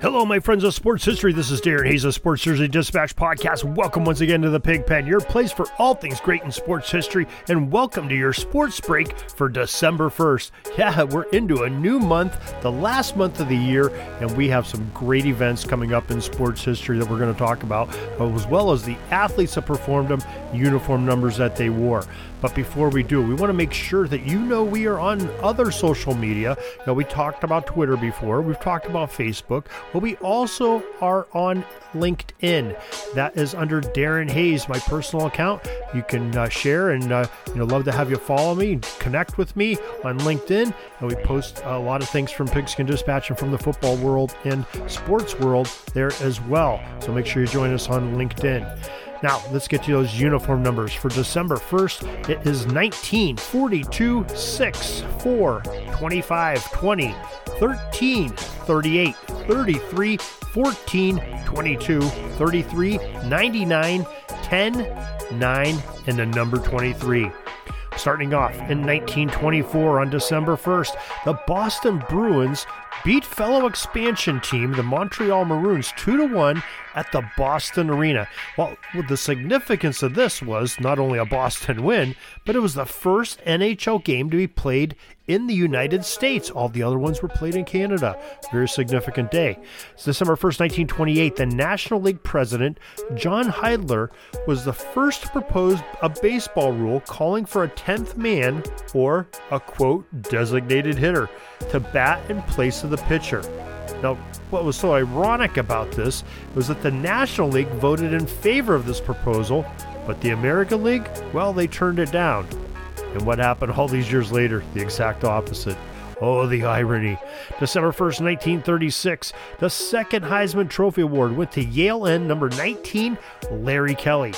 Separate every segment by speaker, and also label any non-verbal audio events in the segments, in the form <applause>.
Speaker 1: Hello, my friends of sports history. This is Darren Hayes of Sports Jersey Dispatch Podcast. Welcome once again to the Pigpen, your place for all things great in sports history, and welcome to your sports break for December 1st. <laughs> Yeah, we're into a new month, the last month of the year, and we have some great events coming up in sports history that we're going to talk about, as well as the athletes that performed them, uniform numbers that they wore. But before we do, we want to make sure that you know we are on other social media. Now, we talked about Twitter before, we've talked about Facebook, but we also are on LinkedIn. That is under Darren Hayes, my personal account. You can uh, share and uh, you know love to have you follow me, connect with me on LinkedIn, and we post a lot of things from Pigskin Dispatch and from the football world and sports world there as well. So make sure you join us on LinkedIn. Now, let's get to those uniform numbers. For December 1st, it is 19, 42, 6, 4, 25, 20, 13, 38, 33, 14, 22, 33, 99, 10, 9, and the number 23. Starting off in 1924 on December 1st, the Boston Bruins beat fellow expansion team, the Montreal Maroons, 2 to 1 at the Boston Arena. Well, the significance of this was not only a Boston win, but it was the first NHL game to be played in the United States. All the other ones were played in Canada. Very significant day. It's December 1st, 1928. The National League president, John Heydler, was the first to propose a baseball rule calling for a 10th man, or a quote, designated hitter, to bat in place of the pitcher. Now, what was so ironic about this was that the National League voted in favor of this proposal, but the American League, well, they turned it down. And what happened all these years later? The exact opposite. Oh, the irony. December 1st, 1936, the second Heisman Trophy Award went to Yale end number 19, Larry Kelly.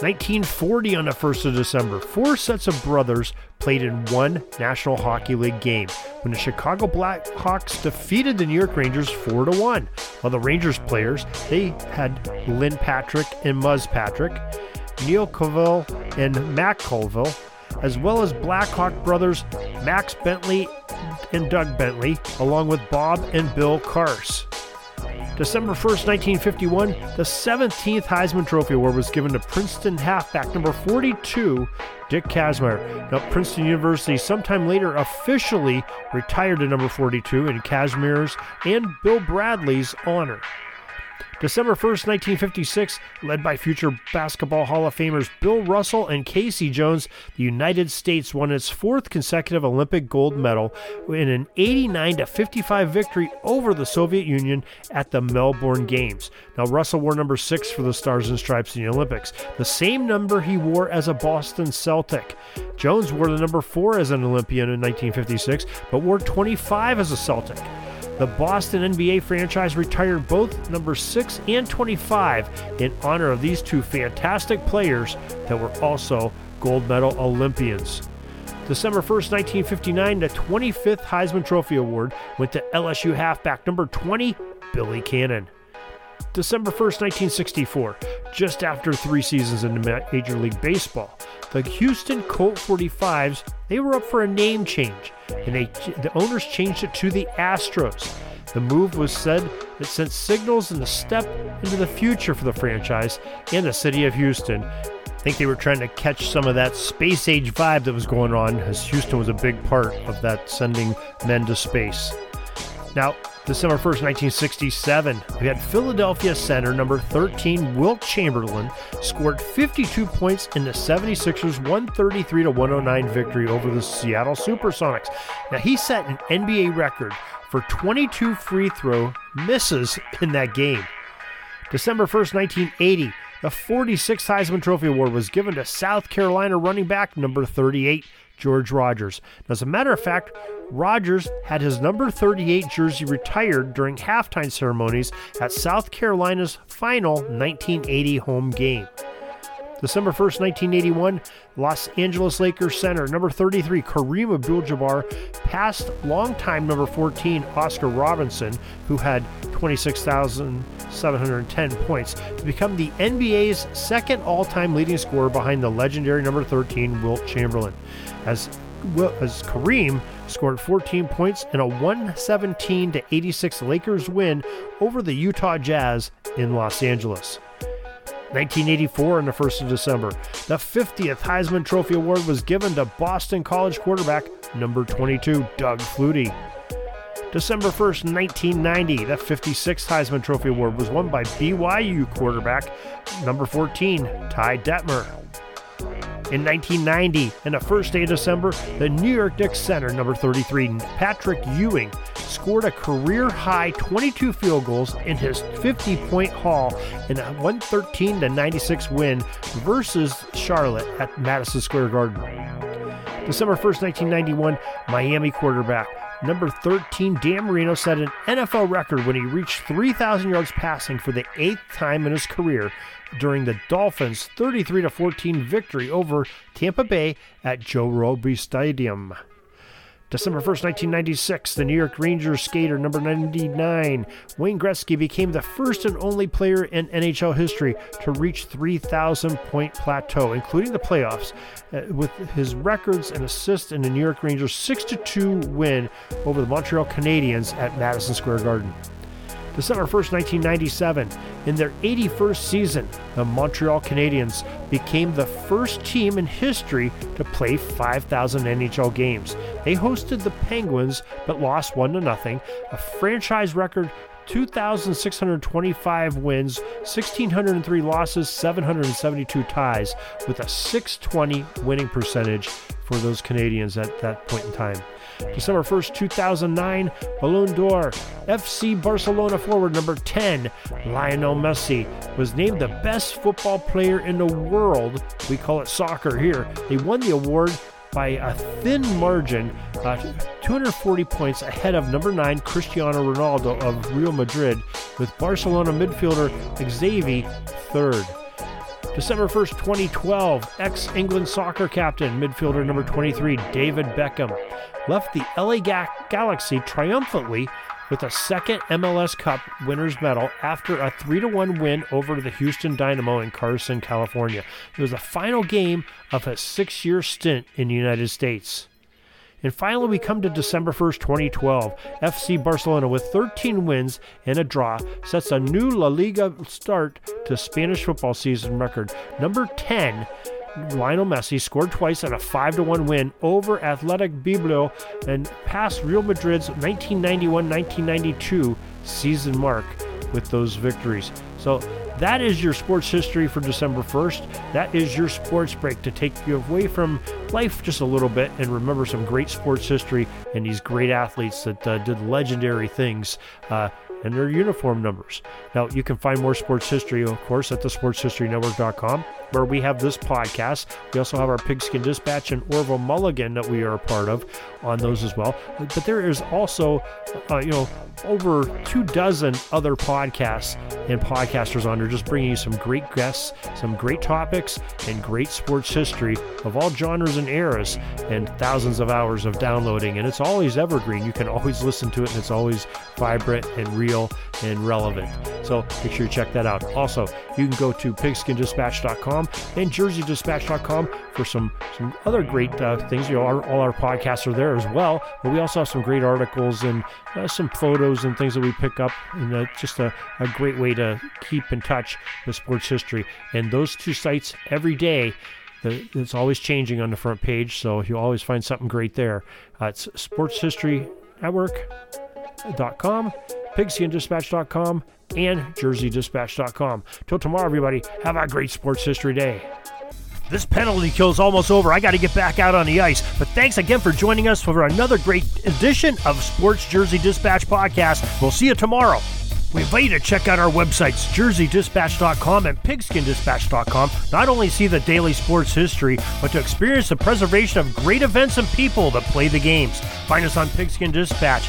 Speaker 1: 1940 on the 1st of December, four sets of brothers played in one National Hockey League game when the Chicago Blackhawks defeated the New York Rangers 4 to 1. While the Rangers players, they had Lynn Patrick and Muzz Patrick, Neil Colville and Mac Colville, as well as Blackhawk brothers Max Bentley and Doug Bentley, along with Bob and Bill Carse. December 1st, 1951, the 17th Heisman Trophy Award was given to Princeton halfback number 42, Dick Kazmaier. Now, Princeton University sometime later officially retired to number 42 in Kazmaier's and Bill Bradley's honor. December 1st, 1956, led by future Basketball Hall of Famers Bill Russell and K.C. Jones, the United States won its fourth consecutive Olympic gold medal in an 89 55 victory over the Soviet Union at the Melbourne Games. Now, Russell wore number six for the Stars and Stripes in the Olympics, the same number he wore as a Boston Celtic. Jones wore the number four as an Olympian in 1956, but wore 25 as a Celtic. The Boston NBA franchise retired both number 6 and 25 in honor of these two fantastic players that were also gold medal Olympians. December 1st, 1959, the 25th Heisman Trophy Award went to LSU halfback number 20, Billy Cannon. December 1st, 1964, just after three seasons in Major League Baseball, the Houston Colt 45s, they were up for a name change, and they, the owners changed it to the Astros. The move was said it sent signals and a step into the future for the franchise and the city of Houston. I think they were trying to catch some of that space age vibe that was going on, as Houston was a big part of that sending men to space. Now, December 1st, 1967, we had Philadelphia center number 13, Wilt Chamberlain, scored 52 points in the 76ers 133 109 victory over the Seattle Supersonics. Now, he set an NBA record for 22 free throw misses in that game. December 1st, 1980, the 46th Heisman Trophy Award was given to South Carolina running back number 38, George Rogers. As a matter of fact, Rogers had his number 38 jersey retired during halftime ceremonies at South Carolina's final 1980 home game. December 1st, 1981, Los Angeles Lakers center number 33 Kareem Abdul-Jabbar passed longtime number 14 Oscar Robertson, who had 26,710 points, to become the NBA's second all-time leading scorer behind the legendary number 13 Wilt Chamberlain. As as Kareem scored 14 points in a 117 to 86 Lakers win over the Utah Jazz in Los Angeles. 1984 on the 1st of December, the 50th Heisman Trophy Award was given to Boston College quarterback number 22 Doug Flutie. December 1st, 1990, the 56th Heisman Trophy Award was won by BYU quarterback number 14 Ty Detmer. In 1990, in the first day of December, the New York Knicks center, number 33, Patrick Ewing, scored a career high 22 field goals in his 50 point haul in a 113 96 win versus Charlotte at Madison Square Garden. December 1st, 1991, Miami quarterback Number 13, Dan Marino set an NFL record when he reached 3,000 yards passing for the eighth time in his career during the Dolphins' 33 14 victory over Tampa Bay at Joe Robbie Stadium. December 1st, 1996, the New York Rangers skater number 99, Wayne Gretzky, became the first and only player in NHL history to reach 3,000 point plateau, including the playoffs, uh, with his records and assists in the New York Rangers' 6 2 win over the Montreal Canadiens at Madison Square Garden. December 1st, 1997, in their 81st season, the Montreal Canadiens became the first team in history to play 5,000 NHL games. They hosted the Penguins but lost 1 0, a franchise record 2,625 wins, 1,603 losses, 772 ties, with a 620 winning percentage for those Canadiens at that point in time. December 1st, 2009, Ballon d'Or. FC Barcelona forward number 10, Lionel Messi, was named the best football player in the world. We call it soccer here. He won the award by a thin margin, uh, 240 points ahead of number 9 Cristiano Ronaldo of Real Madrid, with Barcelona midfielder Xavi third. December 1st, 2012, ex England soccer captain, midfielder number 23, David Beckham, left the LA Galaxy triumphantly with a second MLS Cup winner's medal after a 3 1 win over the Houston Dynamo in Carson, California. It was the final game of a six year stint in the United States. And finally, we come to December 1st, 2012. FC Barcelona, with 13 wins and a draw, sets a new La Liga start to Spanish football season record. Number 10, Lionel Messi scored twice in a 5 1 win over Athletic Bilbao and passed Real Madrid's 1991 1992 season mark with those victories. So that is your sports history for December 1st. That is your sports break to take you away from life just a little bit and remember some great sports history and these great athletes that uh, did legendary things. Uh, and their uniform numbers. Now, you can find more sports history, of course, at the sportshistorynetwork.com, where we have this podcast. We also have our Pigskin Dispatch and Orville Mulligan that we are a part of on those as well. But there is also, uh, you know, over two dozen other podcasts and podcasters on there just bringing you some great guests, some great topics, and great sports history of all genres and eras, and thousands of hours of downloading. And it's always evergreen. You can always listen to it, and it's always vibrant and real and relevant. So make sure you check that out. Also, you can go to pigskindispatch.com and jerseydispatch.com for some, some other great uh, things. You know, our, all our podcasts are there as well, but we also have some great articles and uh, some photos and things that we pick up, and uh, just a, a great way to keep in touch with sports history. And those two sites every day it's always changing on the front page, so you'll always find something great there. Uh, it's Sports History Network com pigskindispatch.com, and jerseydispatch.com. Till tomorrow, everybody, have a great sports history day. This penalty kill is almost over. I got to get back out on the ice. But thanks again for joining us for another great edition of Sports Jersey Dispatch Podcast. We'll see you tomorrow. We invite you to check out our websites, jerseydispatch.com and pigskindispatch.com. Not only see the daily sports history, but to experience the preservation of great events and people that play the games. Find us on Pigskin Dispatch.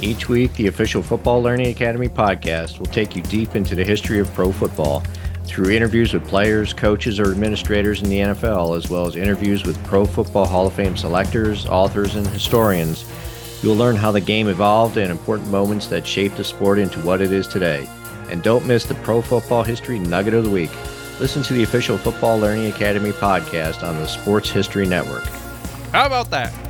Speaker 2: Each week, the official Football Learning Academy podcast will take you deep into the history of pro football through interviews with players, coaches, or administrators in the NFL, as well as interviews with Pro Football Hall of Fame selectors, authors, and historians. You'll learn how the game evolved and important moments that shaped the sport into what it is today. And don't miss the Pro Football History Nugget of the Week. Listen to the official Football Learning Academy podcast on the Sports History Network.
Speaker 3: How about that?